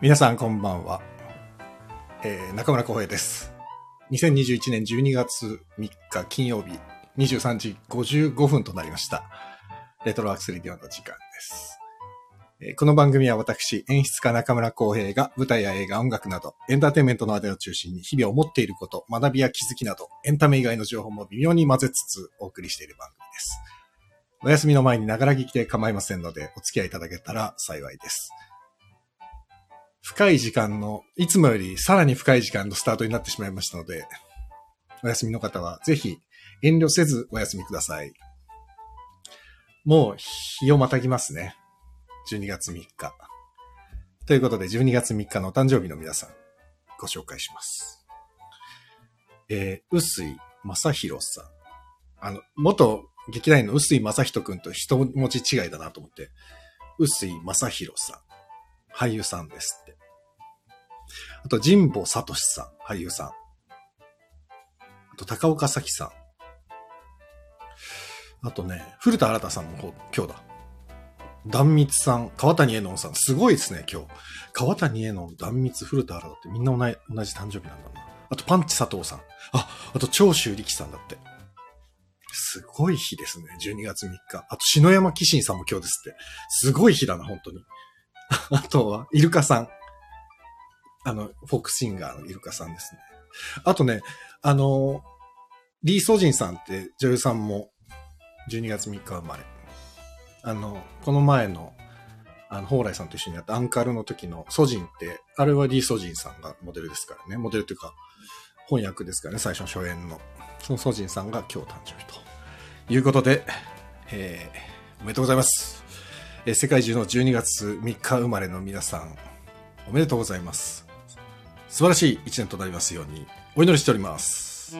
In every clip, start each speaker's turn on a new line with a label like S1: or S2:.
S1: 皆さんこんばんは。えー、中村浩平です。2021年12月3日金曜日23時55分となりました。レトロワークスレディオの時間です。えーこの番組は私、演出家中村浩平が舞台や映画、音楽など、エンターテインメントの話題を中心に日々思っていること、学びや気づきなど、エンタメ以外の情報も微妙に混ぜつつお送りしている番組です。お休みの前にながら聞きで構いませんので、お付き合いいただけたら幸いです。深い時間の、いつもよりさらに深い時間のスタートになってしまいましたので、お休みの方はぜひ遠慮せずお休みください。もう日をまたぎますね。12月3日。ということで12月3日のお誕生日の皆さん、ご紹介します。えー、臼井正宏さん。あの、元劇団員の臼井正人くんと一文字違いだなと思って、臼井正宏さん。俳優さんですって。あと、神保聡さん、俳優さん。あと、高岡早紀さん。あとね、古田新太さんもほ今日だ。壇蜜さん、川谷絵音さん、すごいですね、今日。川谷絵音、壇蜜、古田新太ってみんな同じ同じ誕生日なんだな。あと、パンチ佐藤さん。あ、あと、長州力さんだって。すごい日ですね、12月3日。あと、篠山紀信さんも今日ですって。すごい日だな、本当に。あとは、イルカさん。あの、フォークシンガーのイルカさんですね。あとね、あの、リー・ソジンさんって女優さんも12月3日生まれ。あの、この前の、あの、蓬莱さんと一緒にやったアンカルの時のソジンって、あれはリー・ソジンさんがモデルですからね。モデルというか、翻訳ですからね、最初の初演の。そのソジンさんが今日誕生日ということで、えー、おめでとうございます。えー世界中の12月3日生まれの皆さん、おめでとうございます。素晴らしい一年となりますように、お祈りしております。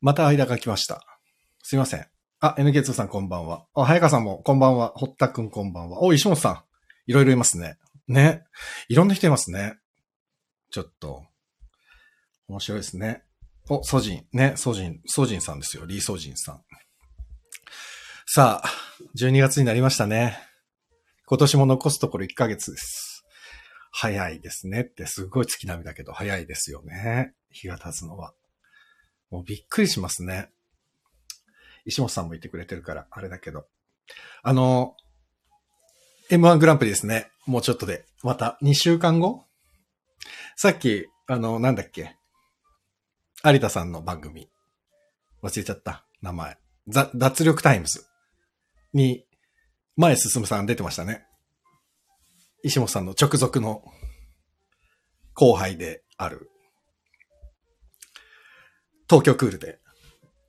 S1: また間が来ました。すいません。あ、NK2 さんこんばんは。あ、早川さんもこんばんは。堀田くんこんばんは。お、石本さん。いろいろいますね。ね。いろんな人いますね。ちょっと。面白いですね。お、ソジン。ね、ソジン、ソジンさんですよ。リー・ソジンさん。さあ、12月になりましたね。今年も残すところ1ヶ月です。早いですねってすごい月並みだけど早いですよね。日が経つのは。もうびっくりしますね。石本さんも言ってくれてるから、あれだけど。あの、M1 グランプリですね。もうちょっとで。また2週間後？さっき、あの、なんだっけ？有田さんの番組。忘れちゃった。名前。ザ脱力タイムズに、前進さん出てましたね。石本さんの直属の後輩である。東京クールで。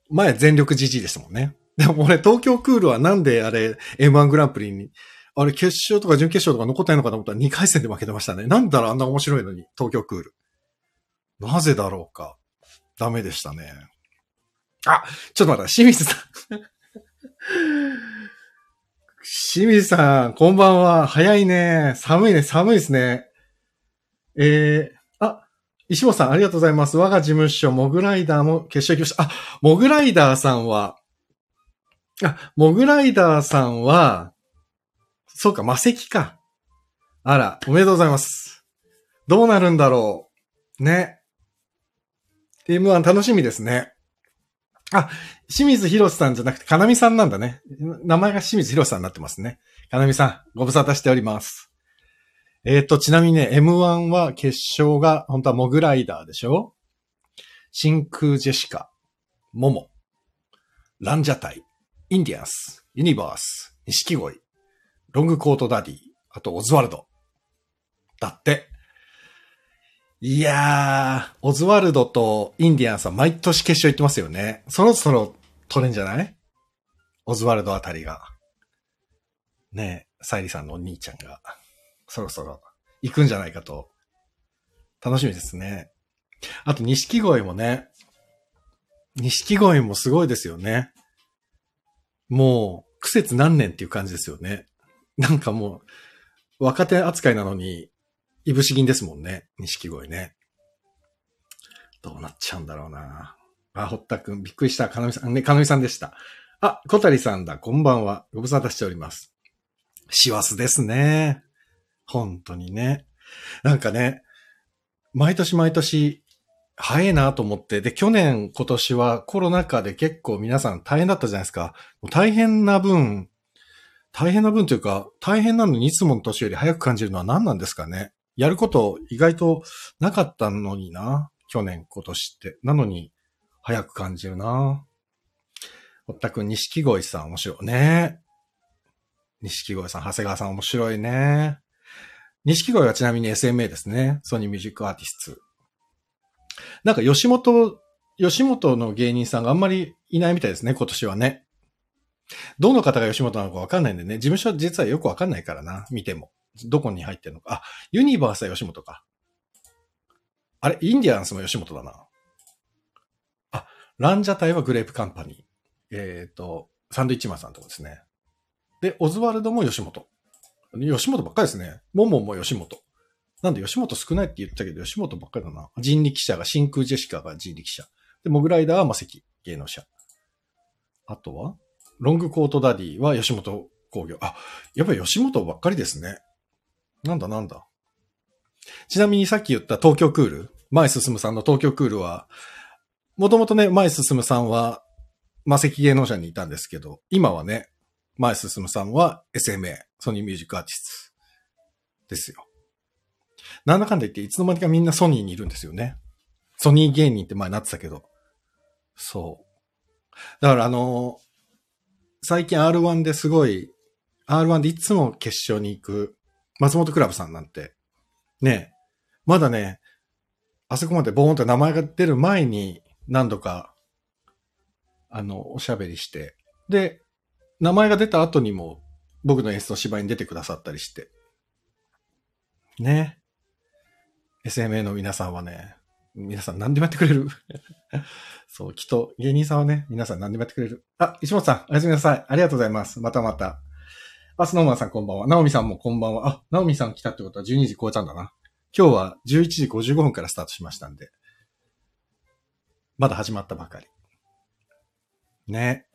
S1: 前全力 GG でしたもんね。でも俺東京クールはなんであれ M1 グランプリに、あれ決勝とか準決勝とか残ったのかと思ったら2回戦で負けてましたね。なんだろうあんな面白いのに、東京クール。なぜだろうか。ダメでしたね。あ、ちょっと待って、清水さん。清水さん、こんばんは。早いね。寒いね、寒いですね。えー、あ、石本さん、ありがとうございます。我が事務所、モグライダーも決勝行きました。あ、モグライダーさんは、あ、モグライダーさんは、そうか、魔石か。あら、おめでとうございます。どうなるんだろう。ね。M1 楽しみですね。あ、清水博さんじゃなくて、かなみさんなんだね。名前が清水博さんになってますね。かなみさん、ご無沙汰しております。えっ、と、ちなみにね、M1 は決勝が、本当はモグライダーでしょ真空ジェシカ、モモ、ランジャタイ、インディアンス、ユニバース、錦鯉、ロングコートダディ、あとオズワルド。だって。いやー、オズワルドとインディアンスは毎年決勝行ってますよね。そろそろ取れんじゃない？オズワルドあたりが。ねえ、サイリさんのお兄ちゃんが、そろそろ行くんじゃないかと。楽しみですね。あと、錦鯉もね。錦鯉もすごいですよね。もう、苦節何年っていう感じですよね。なんかもう、若手扱いなのに、いぶし銀ですもんね。錦鯉ね。どうなっちゃうんだろうな。あ、堀田くん、びっくりした。かのみさん、ね、かのみさんでした。あ、小谷さんだ。こんばんは。ご無沙汰しております。師走ですね。本当にね。なんかね、毎年毎年、早いなと思って、で、去年、今年はコロナ禍で結構皆さん大変だったじゃないですか。大変な分、大変な分というか、大変なのにいつもの年より早く感じるのは何なんですかね。やること意外となかったのにな。去年、今年って。なのに、早く感じるな。堀田くん、錦鯉さん面白いね。錦鯉さん、長谷川さん面白いね。錦鯉はちなみに SMA ですね。ソニーミュージックアーティスト。なんか吉本、吉本の芸人さんがあんまりいないみたいですね、今年はね。どの方が吉本なのかわかんないんでね、事務所実はよくわかんないからな、見ても。どこに入ってるのか。あ、ユニバースは吉本か。あれ、インディアンスも吉本だな。あ、ランジャタイはグレープカンパニー。えっ、ー、と、サンドイッチマンさんとこですね。で、オズワルドも吉本。吉本ばっかりですね。モモも吉本。なんで吉本少ないって言ったけど、吉本ばっかりだな。人力車が、真空ジェシカが人力車。で、モグライダーはマセキ、芸能者。あとはロングコートダディは吉本工業。あ、やっぱり吉本ばっかりですね。なんだなんだ。ちなみにさっき言った東京クール、前進さんの東京クールは、もともとね、前進さんは、マセキ芸能者にいたんですけど、今はね、前進さんは SMA、ソニーミュージックアーティストですよ。なんだかんだ言っていつの間にかみんなソニーにいるんですよね。ソニー芸人って前なってたけど。そう。だからあの最近 R1 ですごい、R1 でいつも決勝に行く松本クラブさんなんて、ね、まだね、あそこまでボーンって名前が出る前に何度か、あの、おしゃべりして、で、名前が出た後にも僕の演出の芝居に出てくださったりして。ね。SMA の皆さんはね、皆さん何でもやってくれる。そう、きっと芸人さんはね、皆さん何でもやってくれる。あ、石本さん、おやすみなさい。ありがとうございます。またまた。あ、スノーマンさんこんばんは。ナオミさんもこんばんは。あ、ナオミさん来たってことは12時超えたんだな。今日は11時55分からスタートしましたんで。まだ始まったばかり。ね。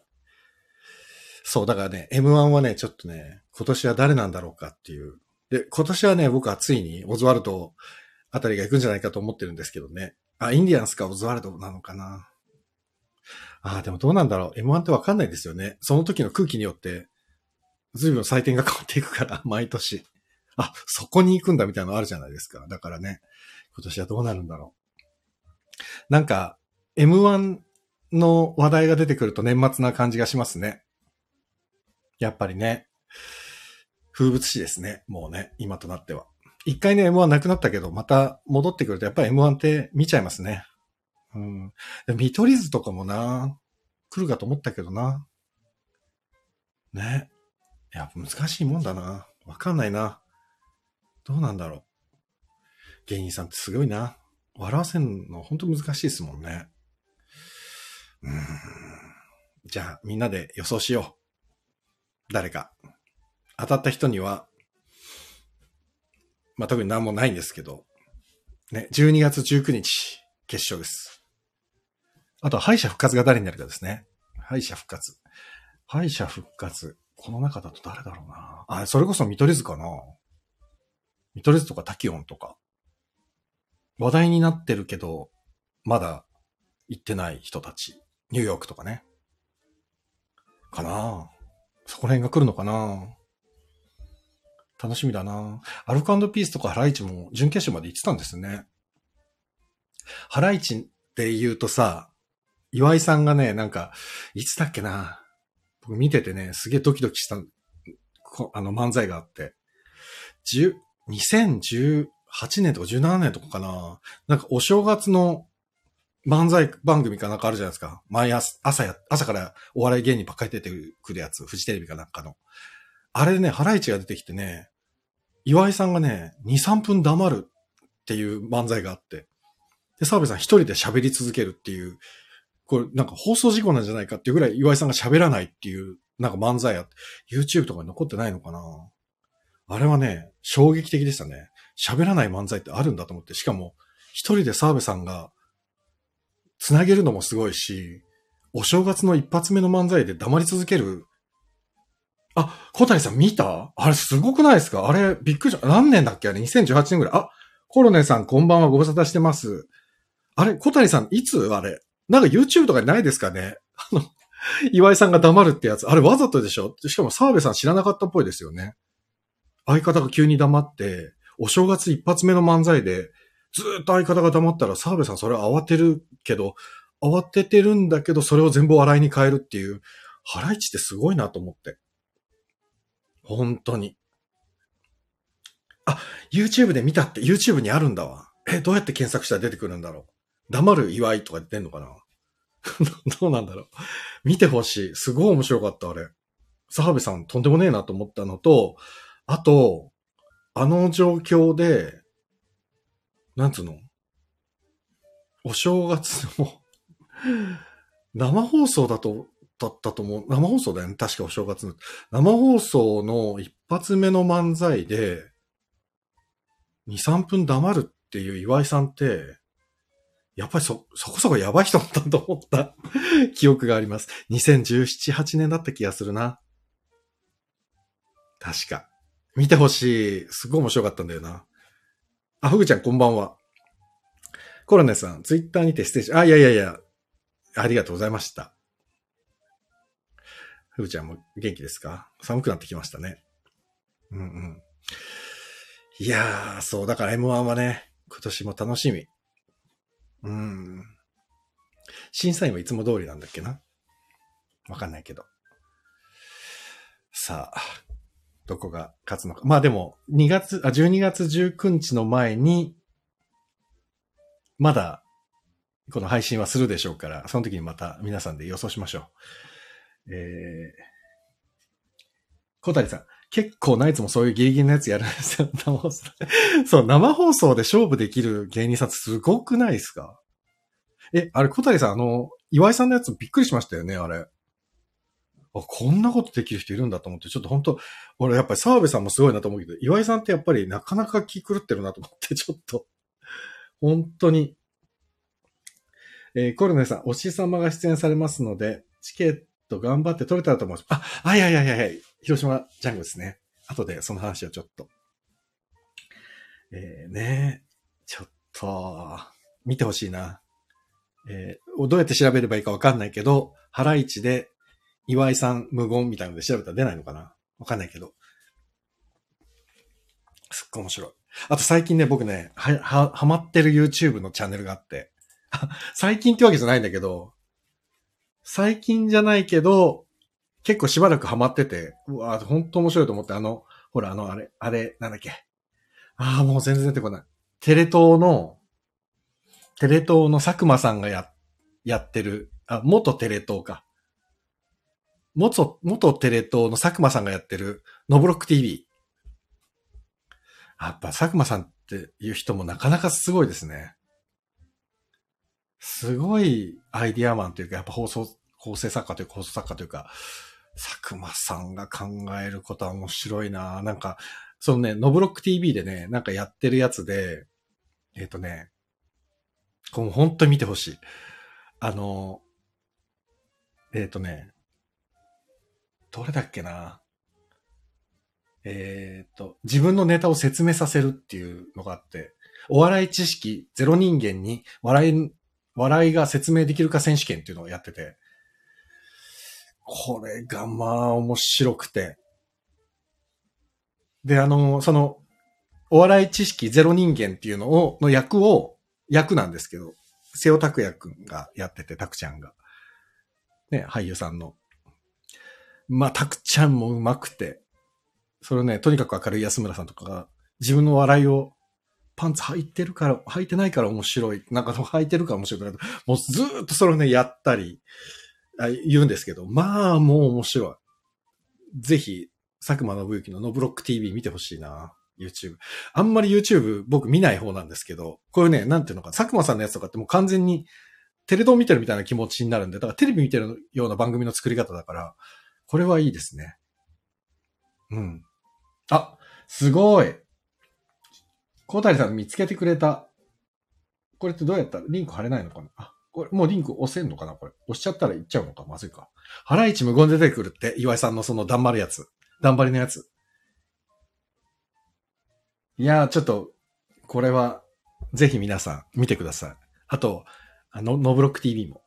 S1: そう、だからね、M1 はね、ちょっとね、今年は誰なんだろうかっていう。で、今年はね、僕はついにオズワルドあたりが行くんじゃないかと思ってるんですけどね。あ、インディアンスかオズワルドなのかな。あ、でもどうなんだろう。M1 ってわかんないですよね。その時の空気によって、随分採点が変わっていくから、毎年。あ、そこに行くんだみたいなのあるじゃないですか。だからね、今年はどうなるんだろう。なんか、M1 の話題が出てくると年末な感じがしますね。やっぱりね。風物詩ですね。もうね、今となっては。一回ね、M1 なくなったけど、また戻ってくると、やっぱり M1 って見ちゃいますね。うん。見取り図とかもな、来るかと思ったけどな。ね。いや、難しいもんだな。わかんないな。どうなんだろう。芸人さんってすごいな。笑わせんの本当難しいですもんね。うん。じゃあ、みんなで予想しよう。誰か。当たった人には、まあ、特に何もないんですけど、ね、12月19日、決勝です。あとは敗者復活が誰になるかですね。敗者復活。敗者復活。この中だと誰だろうな。あ、それこそ見取り図かな。見取り図とかタキオンとか。話題になってるけど、まだ行ってない人たち。ニューヨークとかね。かなそこら辺が来るのかな楽しみだなアルコピースとかハライチも準決勝まで行ってたんですね。ハライチって言うとさ、岩井さんがね、なんか、いつだっけな僕見ててね、すげえドキドキした、あの漫才があって、2018年とか17年とかかななんかお正月の漫才番組かなんかあるじゃないですか。毎朝、朝や、朝からお笑い芸人ばっかり出てくるやつ、フジテレビかなんかの。あれでね、ハライチが出てきてね、岩井さんがね、2、3分黙るっていう漫才があって、で、澤部さん一人で喋り続けるっていう、これなんか放送事故なんじゃないかっていうぐらい岩井さんが喋らないっていう、なんか漫才やって、YouTube とかに残ってないのかなあれはね、衝撃的でしたね。喋らない漫才ってあるんだと思って、しかも、一人で澤部さんが、つなげるのもすごいし、お正月の一発目の漫才で黙り続ける。あ、小谷さん見た？あれすごくないですか？あれ、びっくりした。何年だっけあれ、2018年ぐらい。あ、コロネさんこんばんはご無沙汰してます。あれ、小谷さんいつあれ？なんか YouTube とかにないですかね？あの、岩井さんが黙るってやつ。あれわざとでしょ？しかも澤部さん知らなかったっぽいですよね。相方が急に黙って、お正月一発目の漫才で、ずっと相方が黙ったら澤部さんそれ慌てるけど、慌ててるんだけど、それを全部笑いに変えるっていう、ハライチってすごいなと思って。本当に。あ、YouTube で見たって YouTube にあるんだわ。え、どうやって検索したら出てくるんだろう。黙る祝いとか出んのかな どうなんだろう。見てほしい。すごい面白かった、あれ。澤部さんとんでもねえなと思ったのと、あと、あの状況で、なんつうの？お正月の 生放送だと、だったと思う。生放送だよね。確かお正月の。生放送の一発目の漫才で、2、3分黙るっていう岩井さんって、やっぱりそ、そこそこやばい人だったと思った 記憶があります。2017、8年だった気がするな。確か。見てほしい。すっごい面白かったんだよな。あ、ふぐちゃんこんばんは。コロネさん、ツイッターにてステージ、あ、いやいやいや、ありがとうございました。ふぐちゃんも元気ですか？寒くなってきましたね。うんうん。いやー、そう、だから M1 はね、今年も楽しみ。うん。審査員はいつも通りなんだっけな？わかんないけど。さあ、どこが勝つのか。まあでも、2月、あ、12月19日の前に、まだこの配信はするでしょうから、その時にまた皆さんで予想しましょう。えー、小谷さん、結構ナイツもそういうギリギリのやつやるんですよ。生放送。そう、生放送で勝負できる芸人さんすごくないですか？え、あれ小谷さん、あの、岩井さんのやつびっくりしましたよね、あれ。あ、こんなことできる人いるんだと思って、ちょっと本当俺やっぱり澤部さんもすごいなと思うけど、岩井さんってやっぱりなかなか気狂ってるなと思って、ちょっと、本当にえー、コルネさん、おし様が出演されますので、チケット頑張って取れたらと思います。あ、はいはいはいはいや。広島ジャングですね。後でその話をちょっと。えー、ねちょっと、見てほしいな。えー、どうやって調べればいいかわかんないけど、ハライチで岩井さん無言みたいなので調べたら出ないのかな？わかんないけど。すっごい面白い。あと最近ね、僕ね、は、は、はまってる YouTube のチャンネルがあって、最近ってわけじゃないんだけど、最近じゃないけど、結構しばらくハマってて、うわ本当面白いと思って、あの、ほら、あの、あれ、あれ、なんだっけ。ああ、もう全然出てこない。テレ東の、テレ東の佐久間さんがや、やってる、あ、元テレ東か。元、元テレ東の佐久間さんがやってる、ノブロック TV。やっぱ佐久間さんっていう人もなかなかすごいですね。すごいアイディアマンというか、やっぱ放送、構成作家というか放送作家というか、佐久間さんが考えることは面白いななんか、そのね、ノブロック TV でね、なんかやってるやつで、えっ、ー、とね、こう本当に見てほしい。あの、えっ、ー、とね、どれだっけなえっ、ー、と、自分のネタを説明させるっていうのがあって、お笑い知識ゼロ人間に笑い笑いが説明できるか選手権っていうのをやってて、これがまあ面白くて。で、あの、その、お笑い知識ゼロ人間っていうのを、の役を、役なんですけど、瀬尾拓也くんがやってて、拓ちゃんが。ね、俳優さんの。まあ、拓ちゃんも上手くて、それをね、とにかく明るい安村さんとかが、自分の笑いをパンツ履いてるから、履いてないから面白い。なんか履いてるから面白いから、もうずーっとそれをね、やったり、言うんですけど、まあもう面白い。ぜひ、佐久間信之のノブロック TV 見てほしいな。YouTube。あんまり YouTube 僕見ない方なんですけど、こういうね、なんていうのか、佐久間さんのやつとかってもう完全にテレ東見てるみたいな気持ちになるんで、だからテレビ見てるような番組の作り方だから、これはいいですね。うん。あ、すごい。小谷さん見つけてくれた。これってどうやった？らリンク貼れないのかな？あ、これもうリンク押せんのかな？これ。押しちゃったらいっちゃうのか？まずいか。ハライチ無言出てくるって、岩井さんのその頑張るやつ。頑張りのやつ。いやー、ちょっと、これは、ぜひ皆さん見てください。あと、あの、ノブロック TV も。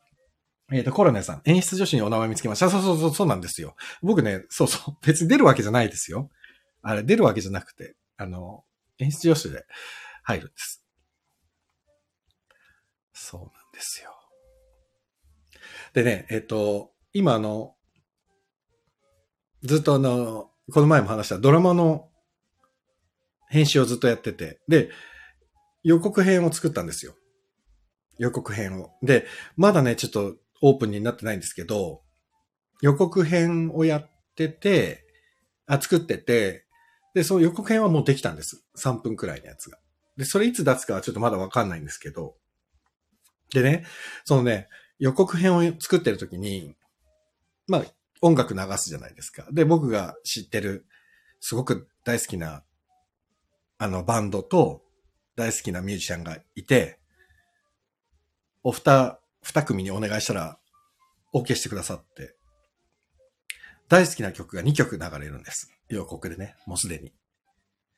S1: えっ、と、コロネさん、演出女子にお名前見つけました。そうそうそう、そうなんですよ。僕ね、そうそう、別に出るわけじゃないですよ。あれ、出るわけじゃなくて、あの、演出女子で入るんです。そうなんですよ。でね、えっ、と、今あの、ずっとあの、この前も話したドラマの編集をずっとやってて、で、予告編を作ったんですよ。予告編を。で、まだね、ちょっとオープンになってないんですけど、予告編をやってて、あ、作ってて、で、その予告編はもうできたんです。3分くらいのやつが。で、それいつ出すかはちょっとまだわかんないんですけど、でね、そのね、予告編を作ってる時に、まあ、音楽流すじゃないですか。で、僕が知ってる、すごく大好きな、あの、バンドと、大好きなミュージシャンがいて、お二、二組にお願いしたら、OK してくださって、大好きな曲が2曲流れるんです。予告でね、もうすでに。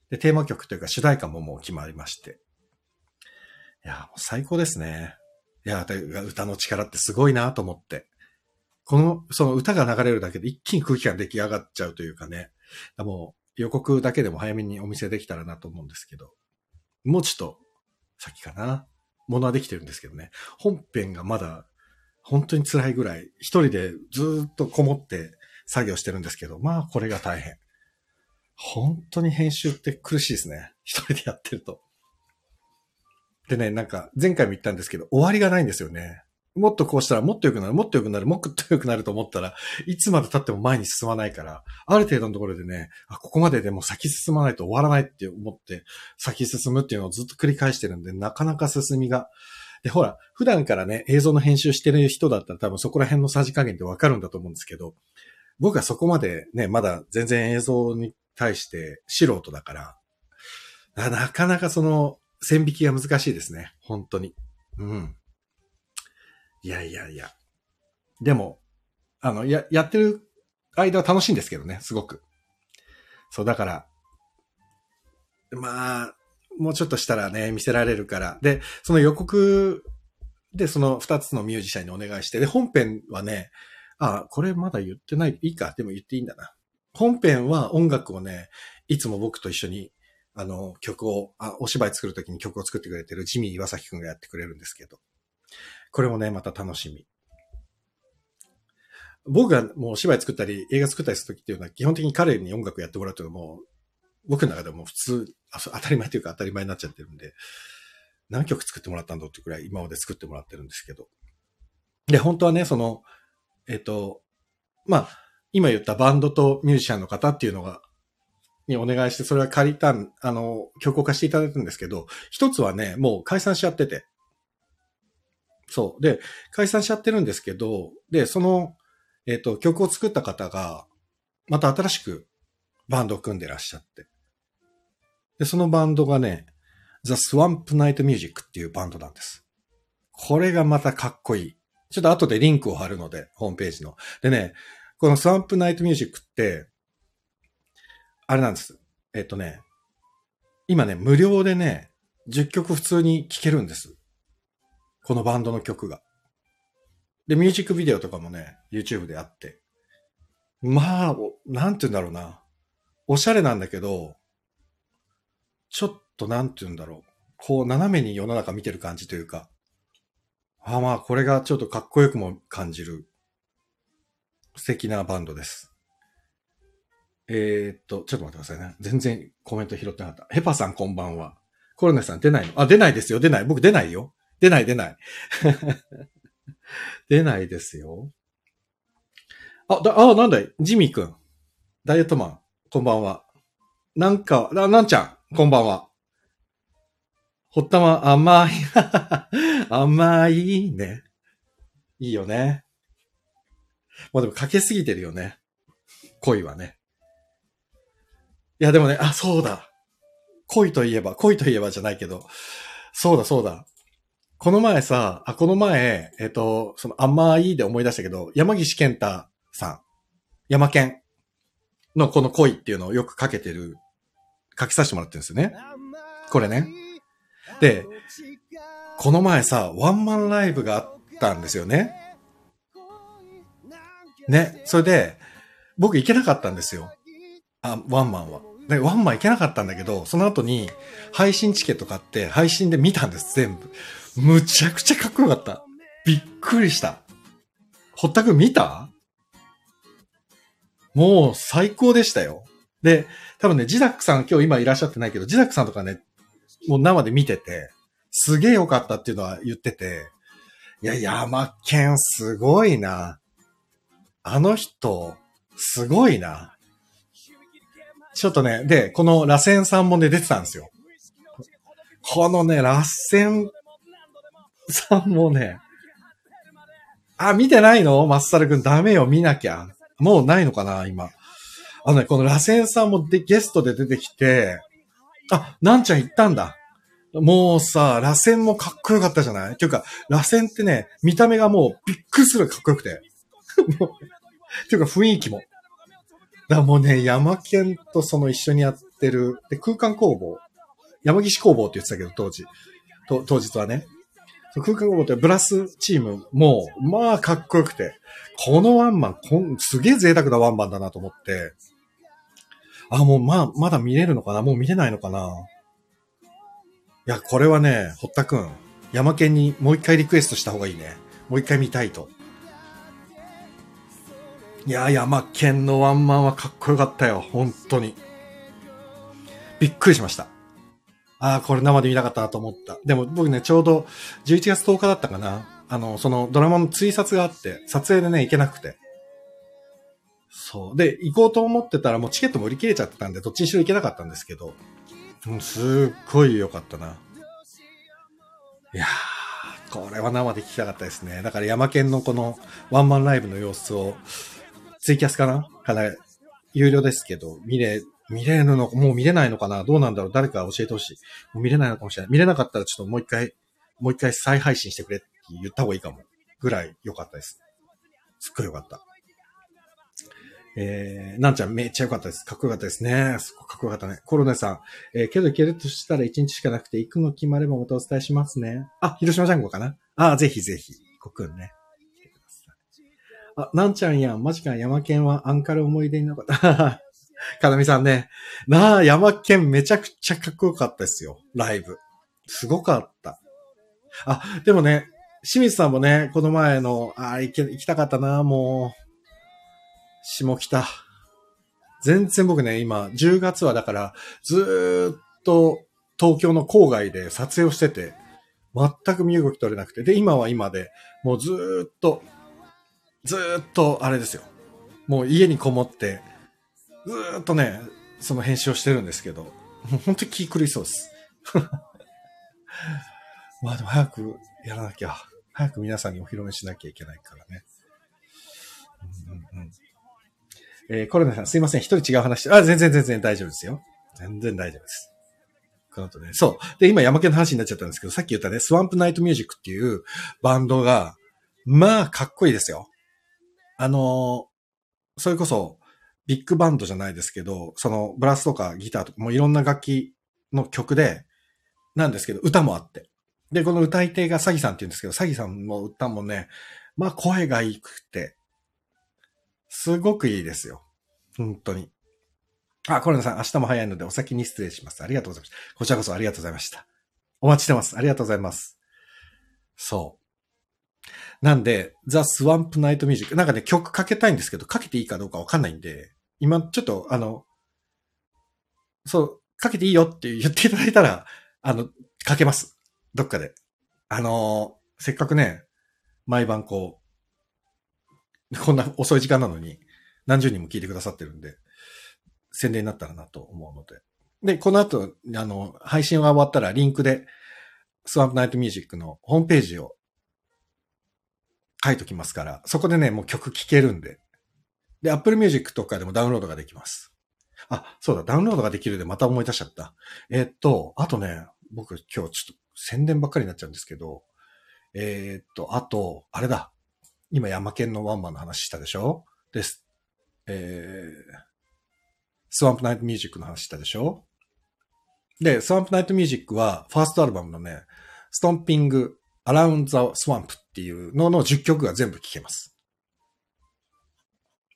S1: で、テーマ曲というか主題歌ももう決まりまして。いや、もう最高ですね。いや、歌の力ってすごいなと思って。この、その歌が流れるだけで一気に空気感出来上がっちゃうというかね。もう予告だけでも早めにお見せできたらなと思うんですけど。もうちょっと先かな。ものはできてるんですけどね。本編がまだ本当に辛いぐらい、一人でずっとこもって作業してるんですけど、まあこれが大変。本当に編集って苦しいですね。一人でやってると。でね、なんか前回も言ったんですけど、終わりがないんですよね。もっとこうしたらもっと良くなる、もっと良くなる、もっと良くなると思ったらいつまで経っても前に進まないから、ある程度のところでね、あ、ここまででも先進まないと終わらないって思って、先進むっていうのをずっと繰り返してるんで、なかなか進みが。で、ほら、普段からね、映像の編集してる人だったら多分そこら辺のさじ加減ってわかるんだと思うんですけど、僕はそこまでね、まだ全然映像に対して素人だから、なかなかその線引きが難しいですね。本当に。うん。いやいやいや。でも、あの、や、やってる間は楽しいんですけどね、すごく。そう、だから、まあ、もうちょっとしたらね、見せられるから。で、その予告でその二つのミュージシャンにお願いして、で、本編はね、あ、これまだ言ってない、いいか、でも言っていいんだな。本編は音楽をね、いつも僕と一緒に、あの、曲を、あ、お芝居作るときに曲を作ってくれてるジミー岩崎くんがやってくれるんですけど、これもね、また楽しみ。僕がもうお芝居作ったり映画作ったりするときっていうのは基本的に彼に音楽やってもらうというのはもう僕の中でも普通、当たり前というか当たり前になっちゃってるんで、何曲作ってもらったんだってくらい今まで作ってもらってるんですけど。で、本当はね、その、えっ、と、まあ、今言ったバンドとミュージシャンの方っていうのが、にお願いして、それは借りたん、あの、曲を貸していただいたんですけど、一つはね、もう解散しちゃってて。そう。で、解散しちゃってるんですけど、で、その、えっ、と、曲を作った方が、また新しくバンドを組んでらっしゃって。で、そのバンドがね、The Swamp Night Music っていうバンドなんです。これがまたかっこいい。ちょっと後でリンクを貼るので、ホームページの。でね、この Swamp Night Music って、あれなんです。えっとね、今ね、無料でね、10曲普通に聴けるんです。このバンドの曲が。で、ミュージックビデオとかもね、YouTube であって。まあ、なんて言うんだろうな。おしゃれなんだけど、ちょっとなんて言うんだろう。こう、斜めに世の中見てる感じというか。ああまあ、これがちょっとかっこよくも感じる。素敵なバンドです。えー、っと、ちょっと待ってくださいね。全然コメント拾ってなかった。ヘパさんこんばんは。コロネさん出ないの？あ、出ないですよ。出ない。僕出ないよ。出ない出ない。出ないですよ。あ、だ、あ、なんだい？ジミーくん。ダイエットマン。こんばんは。なんか、な、なんちゃん。こんばんは。ほったま、甘い。甘いね。いいよね。もうでもかけすぎてるよね。恋はね。いや、でもね、あ、そうだ。恋といえば、恋といえばじゃないけど、そうだ、そうだ。この前さ、あ、この前、えっ、と、その甘いで思い出したけど、山岸健太さん、山健のこの恋っていうのをよくかけてる、書きさせてもらってるんですよね。これね。で、この前さ、ワンマンライブがあったんですよね。ね。それで、僕行けなかったんですよ。あ、ワンマンは。で、ワンマン行けなかったんだけど、その後に配信チケット買って配信で見たんです、全部。むちゃくちゃかっこよかった。びっくりした。堀田くん見た？もう最高でしたよ。で、多分ね、ジダックさん今日今いらっしゃってないけど、ジダックさんとかね、もう生で見てて、すげえ良かったっていうのは言ってて、いや、山県すごいな。あの人、すごいな。ちょっとね、で、この螺旋さんもね、出てたんですよ。このね、螺旋さんもね、あ、見てないの？マッサルくんダメよ、見なきゃ。もうないのかな今。あのね、この螺旋さんもでゲストで出てきて、あ、なんちゃん行ったんだ。もうさ、螺旋もかっこよかったじゃない？っていうか、螺旋ってね、見た目がもうびっくりするかっこよくて。っていうか雰囲気も。だもうね、山県とその一緒にやってる、で、空間工房。山岸工房って言ってたけど、当時。と当日はね。空間工房ってブラスチームも、まあかっこよくて、このワンマン、こんすげえ贅沢なワンマンだなと思って、あ、もうま、まだ見れるのかな？もう見れないのかな？いや、これはね、堀田くん、山県にもう一回リクエストした方がいいね。もう一回見たいと。いや、山県のワンマンはかっこよかったよ。本当に。びっくりしました。ああ、これ生で見たかったなと思った。でも僕ね、ちょうど11月10日だったかな。あの、そのドラマの追撮があって、撮影でね、行けなくて。そう。で、行こうと思ってたらもうチケットも売り切れちゃってたんで、どっちにしろ行けなかったんですけど、う、すっごい良かったな。いやー、これは生で聞きたかったですね。だから山県のこのワンマンライブの様子を、ツイキャスかな？かな有料ですけど、見れ、見れるの、もう見れないのかな？どうなんだろう？誰か教えてほしい。もう見れないのかもしれない。見れなかったらちょっともう一回、もう一回再配信してくれって言った方がいいかも。ぐらい良かったです。すっごい良かった。えー、なんちゃんめっちゃ良かったです。かっこよかったですね。すごくかっこよかったね。コロネさん。えー、けど行けるとしたら1日しかなくて、行くの決まればまたお伝えしますね。あ、広島ジャンゴかな？あ、ぜひぜひ。ごくんね。あ、なんちゃんやん、マジか、山県はアンカル思い出になかった。かなみさんね。なあ、山県めちゃくちゃかっこよかったですよ。ライブ。すごかった。あ、でもね、清水さんもね、この前の、あ、行け、行きたかったな、もう。下北。全然僕ね、今、10月はだから、ずっと東京の郊外で撮影をしてて、全く身動き取れなくて。で、今は今で、もうずっとずっとあれですよ。もう家にこもって、ずっとね、その編集をしてるんですけど、もう本当に気狂いそうです。まあでも早くやらなきゃ、早く皆さんにお披露目しなきゃいけないからね。うんうんうん、えー、コロナさんすいません、一人違う話。あ、全然全然大丈夫ですよ。全然大丈夫です。この後ね。そう。で、今山県の話になっちゃったんですけど、さっき言ったね、スワンプナイトミュージックっていうバンドが、まあ、かっこいいですよ。あの、それこそ、ビッグバンドじゃないですけど、そのブラスとかギターとか、もういろんな楽器の曲で、なんですけど、歌もあって。で、この歌い手がサギさんって言うんですけど、サギさんも歌もね、まあ声がいいくて、すごくいいですよ。本当に。あ、コロナさん、明日も早いのでお先に失礼します。ありがとうございました。こちらこそありがとうございました。お待ちしてます。ありがとうございます。そう。なんで、ザ・スワンプ・ナイト・ミュージック。なんかね、曲かけたいんですけど、かけていいかどうかわかんないんで、今ちょっと、あの、そう、かけていいよって言っていただいたら、あの、かけます。どっかで。あのせっかくね、毎晩こう、こんな遅い時間なのに、何十人も聞いてくださってるんで、宣伝になったらなと思うので。で、この後、あの、配信が終わったらリンクで、スワンプナイトミュージックのホームページを書いときますから、そこでね、もう曲聴けるんで。で、Apple Music とかでもダウンロードができます。あ、そうだ、ダウンロードができるでまた思い出しちゃった。えーっと、あとね、僕今日ちょっと宣伝ばっかりになっちゃうんですけど、えーっと、あと、あれだ。今山県のワンマンの話したでしょ？です。えー、スワンプナイトミュージックの話したでしょ？で、スワンプナイトミュージックは、ファーストアルバムのね、 Stomping Around the Swamp っていうのの10曲が全部聴けます。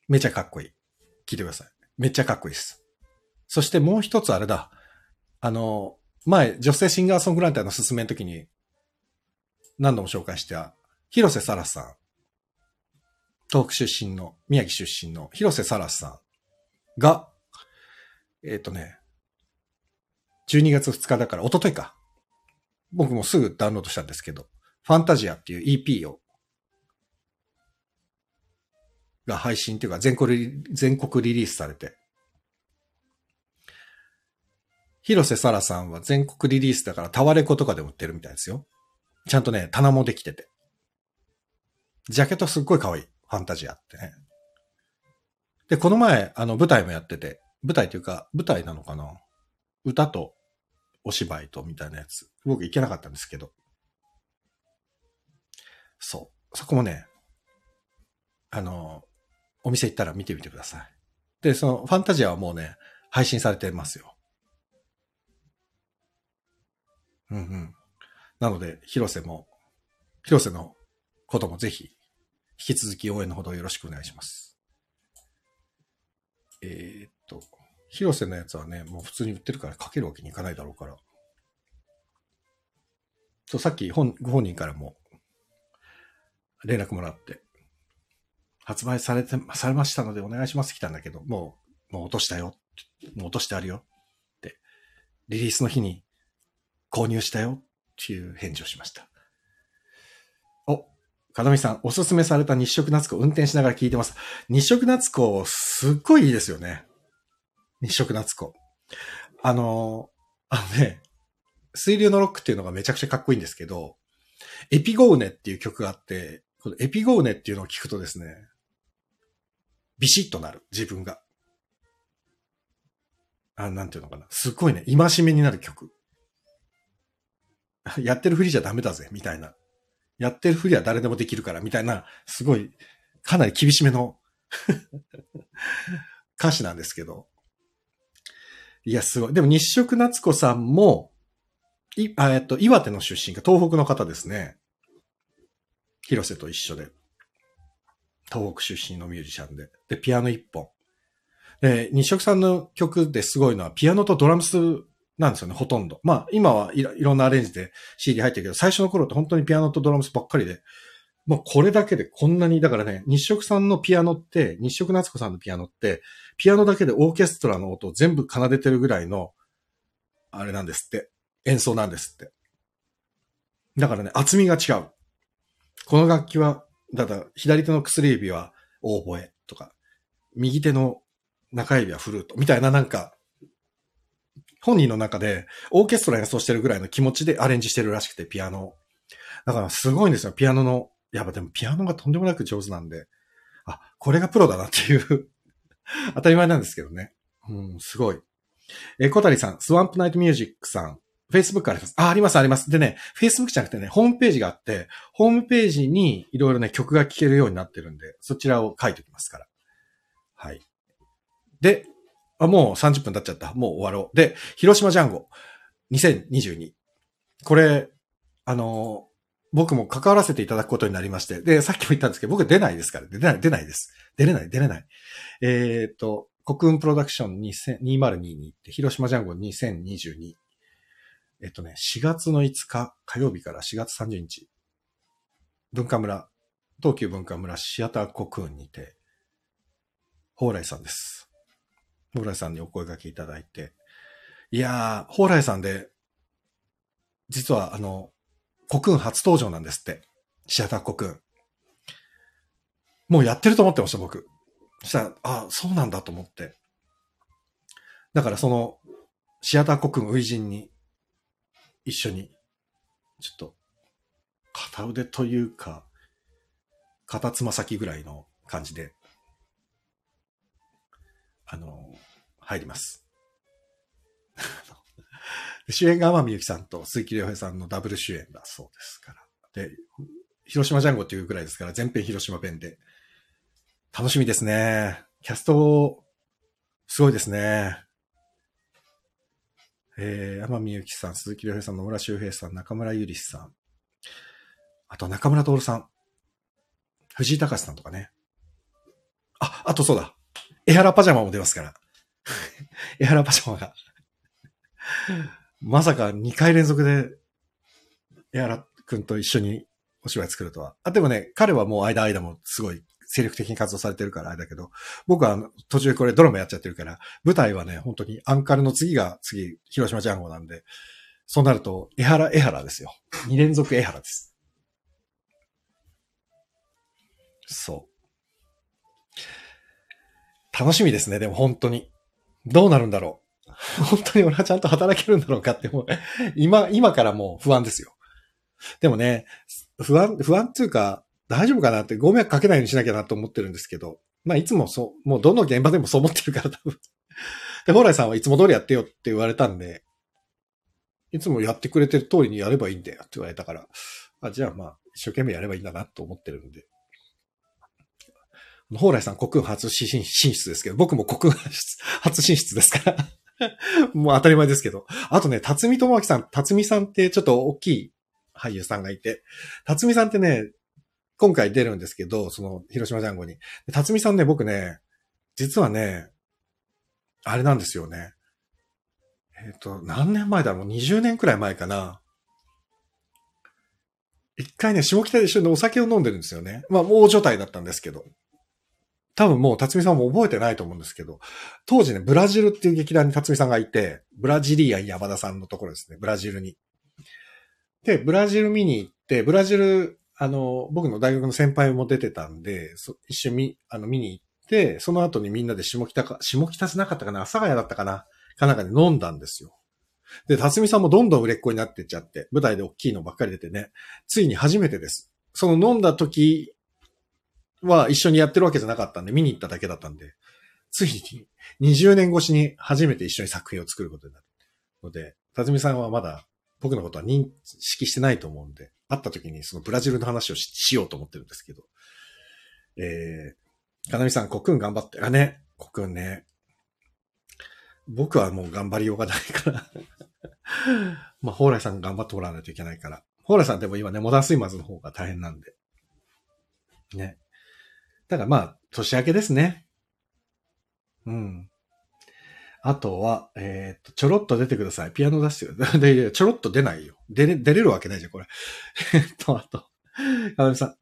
S1: めちゃかっこいい。聴いてください。めっちゃかっこいいです。そしてもう一つあれだ。あの、前、女性シンガーソングライターの勧めの時に何度も紹介した、広瀬サラさん。東北出身の、宮城出身の広瀬サラスさんが、えっ、とね、12月2日だから、一昨日か。僕もすぐダウンロードしたんですけど、ファンタジアっていう EP を、が配信っていうか全国リ全国リリースされて、広瀬サラさんは全国リリースだからタワレコとかで売ってるみたいですよ。ちゃんとね、棚もできてて。ジャケットすっごい可愛い。ファンタジアってね。で、この前、あの、舞台もやってて、舞台というか、舞台なのかな歌とお芝居とみたいなやつ。僕行けなかったんですけど。そう。そこもね、あの、お店行ったら見てみてください。で、その、ファンタジアはもうね、配信されてますよ。うんうん。なので、広瀬も、広瀬のこともぜひ、引き続き応援のほどよろしくお願いします。えーっと、広瀬のやつはね、もう普通に売ってるからかけるわけにいかないだろうから。と、さっき本、ご本人からも連絡もらって、発売されて、されましたのでお願いします来たんだけど、もう、もう落としたよ。もう落としてあるよ。って、リリースの日に購入したよっていう返事をしました。お、かみさん、おすすめされた日食夏子運転しながら聞いてます。日食夏子、すっごいいいですよね。日食夏子。あの、あのね、水流のロックっていうのがめちゃくちゃかっこいいんですけど、エピゴーネっていう曲があって、このエピゴーネっていうのを聞くとですね、ビシッとなる、自分が。あ、なんていうのかな。すっごいね、戒めになる曲。やってるふりじゃダメだぜ、みたいな。やってるふりは誰でもできるから、みたいな、すごい、かなり厳しめの 歌詞なんですけど。いや、すごい。でも、日食夏子さんも、い、あえっと、岩手の出身が東北の方ですね。広瀬と一緒で。東北出身のミュージシャンで。で、ピアノ一本。で、日食さんの曲ですごいのは、ピアノとドラムスなんですよね、ほとんど。まあ、今はいろんなアレンジで CD 入ってるけど、最初の頃って本当にピアノとドラムスばっかりで、もうこれだけでこんなに、だからね、日食さんのピアノって、日食夏子さんのピアノって、ピアノだけでオーケストラの音を全部奏でてるぐらいの、あれなんですって。演奏なんですって。だからね、厚みが違う。この楽器は、だから左手の薬指はオーボエとか、右手の中指はフルートみたいななんか、本人の中でオーケストラ演奏してるぐらいの気持ちでアレンジしてるらしくて、ピアノ。だからすごいんですよ、ピアノの。やっぱでもピアノがとんでもなく上手なんで、あ、これがプロだなっていう 当たり前なんですけどね。うん、すごい。え、小谷さん、スワンプナイトミュージックさん、Facebook あります。あ、あります、あります。でね、Facebook じゃなくてね、ホームページがあって、ホームページにいろいろね、曲が聴けるようになってるんで、そちらを書いておきますから。はい。で、あ、もう30分経っちゃった。もう終わろう。で、広島ジャンゴ2022。これ、あの僕も関わらせていただくことになりまして。で、さっきも言ったんですけど、僕出ないですから。出ない、出ないです。出れない、出れない。えっ、と、国運プロダクション2022って、広島ジャンゴ2022。えっとね、4月の5日火曜日から4月30日、文化村、東急文化村シアターコクーンにて、蓬莱さんです。蓬莱さんにお声掛けいただいて、いやー、蓬莱さんで、実はあの、コクーン初登場なんですって。シアターコクン。もうやってると思ってました、僕。そしたら、あ、そうなんだと思って。だからその、シアターコクン初陣に一緒に、ちょっと、片腕というか、片つま先ぐらいの感じで、あの、入ります。主演が天海祐希さんと鈴木亮平さんのダブル主演だそうですから。で、広島ジャンゴっていうぐらいですから、全編広島弁で。楽しみですね。キャスト、すごいですね。えー、天海祐希さん、鈴木亮平さん、野村修平さん、中村ゆりさん。あと中村徹さん。藤井隆さんとかね。あ、あとそうだ。エハラパジャマも出ますから。エハラパジャマが。まさか2回連続で、エハラ君と一緒にお芝居作るとは。あ、でもね、彼はもう間間もすごい精力的に活動されてるからあれだけど、僕は途中これドラマやっちゃってるから、舞台はね、本当にアンカルの次が次、広島ジャンゴなんで、そうなると、エハラ、エハラですよ。2連続エハラです。そう。楽しみですね、でも本当に。どうなるんだろう。本当に俺はちゃんと働けるんだろうかって、もう、今、今からもう不安ですよ。でもね、不安、不安っていうか、大丈夫かなってご迷惑かけないようにしなきゃなと思ってるんですけど、まあいつもそう、もうどの現場でもそう思ってるから多分。で、蓬莱さんはいつも通りやってよって言われたんで、いつもやってくれてる通りにやればいいんだよって言われたから、あじゃあまあ一生懸命やればいいんだなと思ってるんで。蓬莱さん国運初進出ですけど、僕も国運初進出ですから。もう当たり前ですけど。あとね、辰巳智明さん、辰巳さんってちょっと大きい俳優さんがいて、辰巳さんってね、今回出るんですけど、その、広島ジャンゴに。辰巳さんね、僕ね、実はね、あれなんですよね。えっ、と、何年前だろう ?20 年くらい前かな。一回ね、下北で一緒にお酒を飲んでるんですよね。まあ、大所帯だったんですけど。多分もう辰巳さんも覚えてないと思うんですけど、当時ね、ブラジルっていう劇団に辰巳さんがいて、ブラジリアン山田さんのところですね、ブラジルに。で、ブラジル見に行って、ブラジル、あの、僕の大学の先輩も出てたんで、一緒に、あの、見に行って、その後にみんなで下北か、下北じゃなかったかな、阿佐ヶ谷だったかな、かなんかで飲んだんですよ。で、辰巳さんもどんどん売れっ子になってっちゃって、舞台で大きいのばっかり出てね、ついに初めてです。その飲んだ時は一緒にやってるわけじゃなかったんで、見に行っただけだったんで、ついに20年越しに初めて一緒に作品を作ることになるので、辰巳さんはまだ僕のことは認識してないと思うんで、会った時にそのブラジルの話をししようと思ってるんですけど、えー、かなみさん、コクン頑張って、あね、コクンね、僕はもう頑張りようがないから。まあ、蓬莱さん頑張ってもらわないといけないから。蓬莱さんでも今ね、モダンスイマーズの方が大変なんで。ね。ただまあ、年明けですね。うん。あとは、えっ、と、ちょろっと出てください。ピアノ出してよ。で、ちょろっと出ないよ。出れ、出れるわけないじゃん、これ。えっと、あと、かなみさん。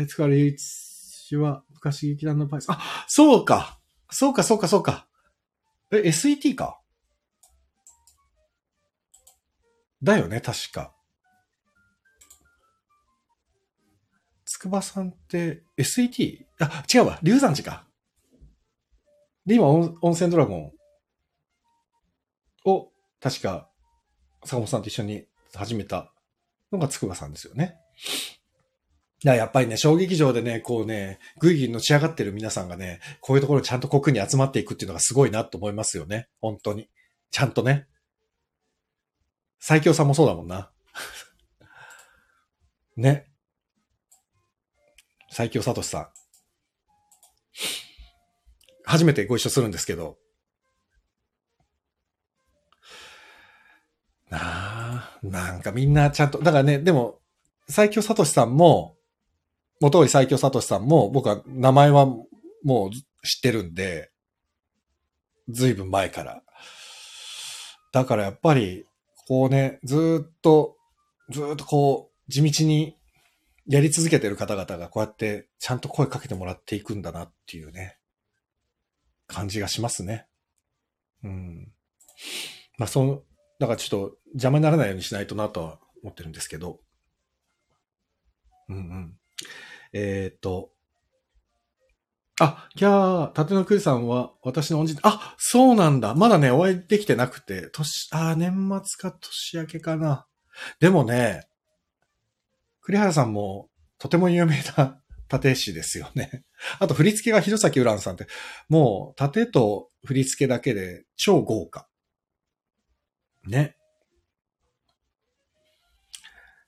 S1: え、つかりゆいちは、昔劇団のパイス。あ、そうかそうか、そうか、そうか。え、SET かだよね、確か。つくばさんって SET? あ、違うわ。龍山寺か。で、今、温泉ドラゴンを、確か、坂本さんと一緒に始めたのがつくばさんですよね。だやっぱりね、小劇場でね、こうね、ぐいぐいのし上がってる皆さんがね、こういうところにちゃんと国に集まっていくっていうのがすごいなと思いますよね。本当に。ちゃんとね。最強さんもそうだもんな。ね。最強さとしさん。初めてご一緒するんですけど。なあ、なんかみんなちゃんと、だからね、でも、最強さとしさんも、元井最強さとしさんも、僕は名前はもう知ってるんで、ずいぶん前から。だからやっぱり、こうね、ずっと、ずっとこう、地道にやり続けてる方々がこうやってちゃんと声かけてもらっていくんだなっていうね、感じがしますね。うん。まあ、その、だからちょっと邪魔にならないようにしないとなとは思ってるんですけど。うんうん。えっ、と。あ、いやー、立野くりさんは私の恩人、あ、そうなんだ。まだね、お会いできてなくて、年、あ、年末か年明けかな。でもね、栗原さんもとても有名な縦師ですよね。あと振り付けが弘前ウランさんって、もう縦と振り付けだけで超豪華。ね。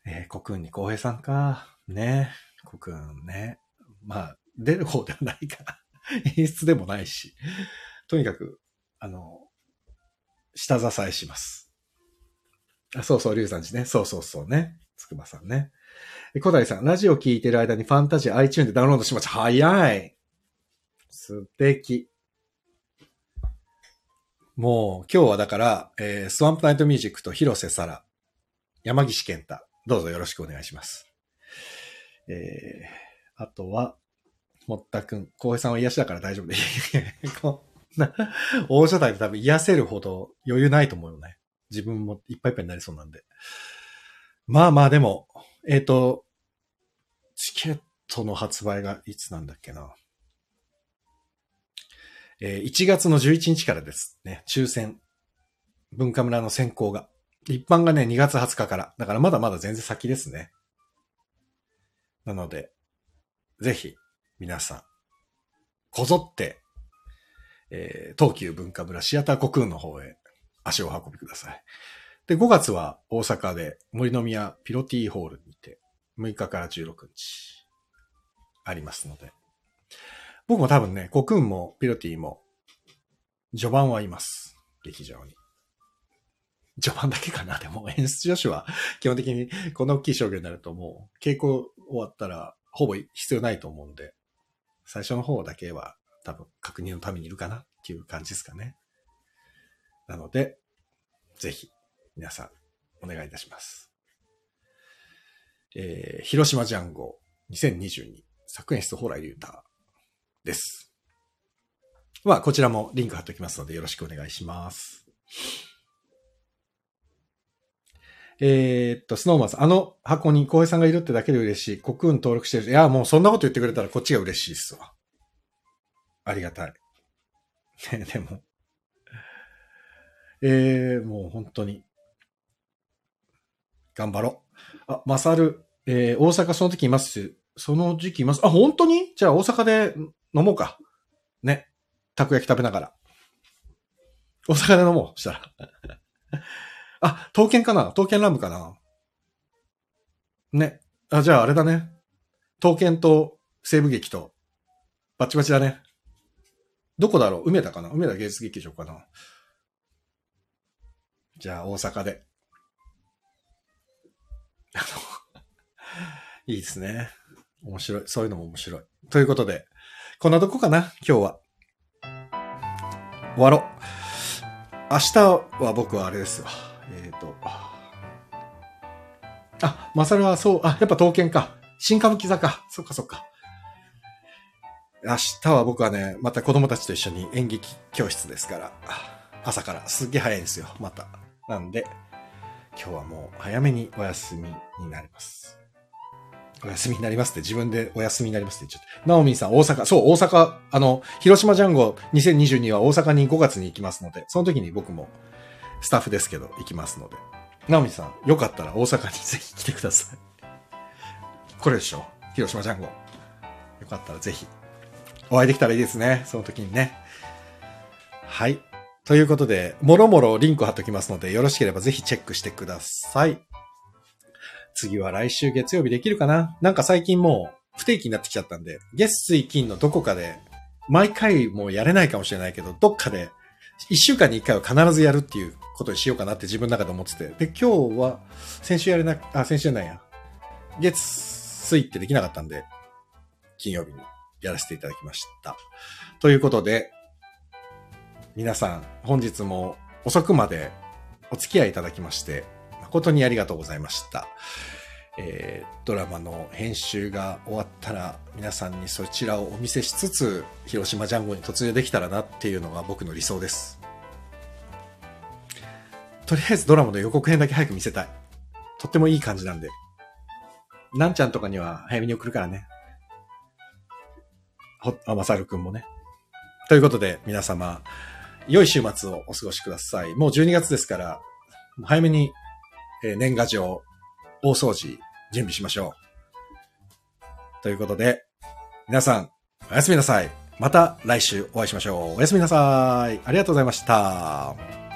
S1: えー、国運に公平さんか。ね。国運ね。まあ、出る方ではないから。演出でもないし。とにかく、あの、下支えします。あそうそう、リュウさんちね。そうそうそうね。つくばさんね。小谷さん、ラジオ聞いてる間にファンタジー iTunes でダウンロードしました。早い素敵。もう、今日はだから、えー、スワンプナイトミュージックと広瀬沙羅、山岸健太、どうぞよろしくお願いします。えー、あとは、もったくん、浩平さんは癒しだから大丈夫で。こんな、大所帯で多分癒せるほど余裕ないと思うよね。自分もいっぱいいっぱいになりそうなんで。まあまあでも、えっ、ー、と、チケットの発売がいつなんだっけな。えー、1月の11日からですね。抽選。文化村の選考が。一般がね、2月20日から。だからまだまだ全然先ですね。なので、ぜひ、皆さん、こぞって、えー、東急文化村シアターコクーンの方へ足を運びください。で、5月は大阪で森の宮ピロティーホールにて、6日から16日ありますので。僕も多分ね、コクンもピロティも序盤はいます。劇場に。序盤だけかな。でも演出女子は基本的にこの大きい商業になるともう稽古終わったらほぼ必要ないと思うんで、最初の方だけは多分確認のためにいるかなっていう感じですかね。なので、ぜひ皆さんお願いいたします。えー、広島ジャンゴ2022作演出蓬莱竜太です。まあ、こちらもリンク貼っておきますのでよろしくお願いします。えー、っと、スノーマンさん、あの箱に浩平さんがいるってだけで嬉しい。コクーン登録してる。いや、もうそんなこと言ってくれたらこっちが嬉しいっすわ。ありがたい。ね でも、えー、もう本当に、頑張ろう。あ、マサル、えー、大阪その時いますその時期いますあ、本当に？じゃあ大阪で飲もうか。ね。たこ焼き食べながら。大阪で飲もう。したら。あ、刀剣かな？刀剣乱舞かな？ね。あ、じゃああれだね。刀剣と西部劇と、バチバチだね。どこだろう？梅田かな？梅田芸術劇場かな？じゃあ大阪で。いいですね。面白い。そういうのも面白い。ということで、こんなとこかな今日は。終わろう。明日は僕はあれですわ。えっ、ー、と。あ、マサルはそう、あ、やっぱ刀剣か。新歌舞伎座か。そっかそっか。明日は僕はね、また子供たちと一緒に演劇教室ですから。朝からすっげえ早いんですよ。また。なんで、今日はもう早めにお休みになります。お休みになりますって自分でお休みになりますって言っちゃって。ナオミンさん大阪、そう、大阪、あの、広島ジャンゴ2022は大阪に5月に行きますので、その時に僕もスタッフですけど行きますので。ナオミンさん、よかったら大阪に ぜひ来てください。これでしょ？広島ジャンゴ。よかったらぜひ、お会いできたらいいですね。その時にね。はい。ということで、もろもろリンク貼っときますので、よろしければぜひチェックしてください。次は来週月曜日できるかな？なんか最近もう不定期になってきちゃったんで、月水金のどこかで、毎回もうやれないかもしれないけど、どっかで、一週間に一回は必ずやるっていうことにしようかなって自分の中で思ってて。で、今日は、先週やれな、あ、先週じゃないや。月水ってできなかったんで、金曜日にやらせていただきました。ということで、皆さん、本日も遅くまでお付き合いいただきまして、誠にありがとうございました。えー、ドラマの編集が終わったら皆さんにそちらをお見せしつつ広島ジャンゴに突入できたらなっていうのが僕の理想です。とりあえずドラマの予告編だけ早く見せたい。とってもいい感じなんで。なんちゃんとかには早めに送るからね。ほあまさるくんもね。ということで皆様良い週末をお過ごしください。もう12月ですから、早めに、え年賀状、大掃除、準備しましょう。ということで、皆さん、おやすみなさい。また来週お会いしましょう。おやすみなさい。ありがとうございました。